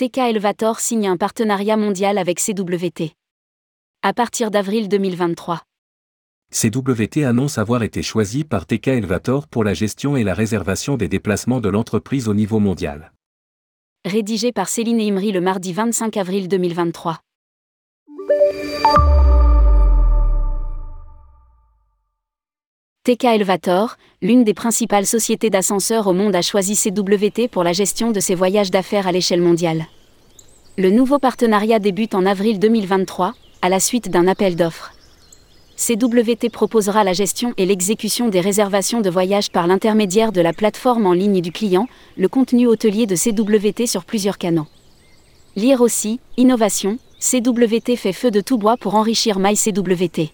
TK Elevator signe un partenariat mondial avec CWT. À partir d'avril 2023. CWT annonce avoir été choisi par TK Elevator pour la gestion et la réservation des déplacements de l'entreprise au niveau mondial. Rédigé par Céline Imri le mardi 25 avril 2023. TK Elevator, l'une des principales sociétés d'ascenseurs au monde, a choisi CWT pour la gestion de ses voyages d'affaires à l'échelle mondiale. Le nouveau partenariat débute en avril 2023, à la suite d'un appel d'offres. CWT proposera la gestion et l'exécution des réservations de voyages par l'intermédiaire de la plateforme en ligne du client, le contenu hôtelier de CWT sur plusieurs canaux. Lire aussi, innovation, CWT fait feu de tout bois pour enrichir MyCWT.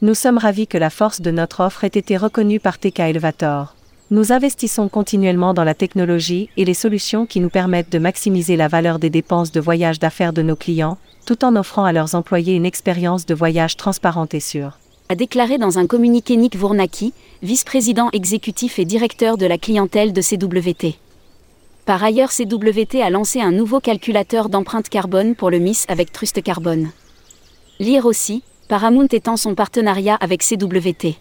Nous sommes ravis que la force de notre offre ait été reconnue par TK Elevator. Nous investissons continuellement dans la technologie et les solutions qui nous permettent de maximiser la valeur des dépenses de voyage d'affaires de nos clients, tout en offrant à leurs employés une expérience de voyage transparente et sûre. A déclaré dans un communiqué Nick Vournaki, vice-président exécutif et directeur de la clientèle de CWT. Par ailleurs, CWT a lancé un nouveau calculateur d'empreinte carbone pour le MIS avec Trust Carbone. Lire aussi, Paramount étend son partenariat avec CWT.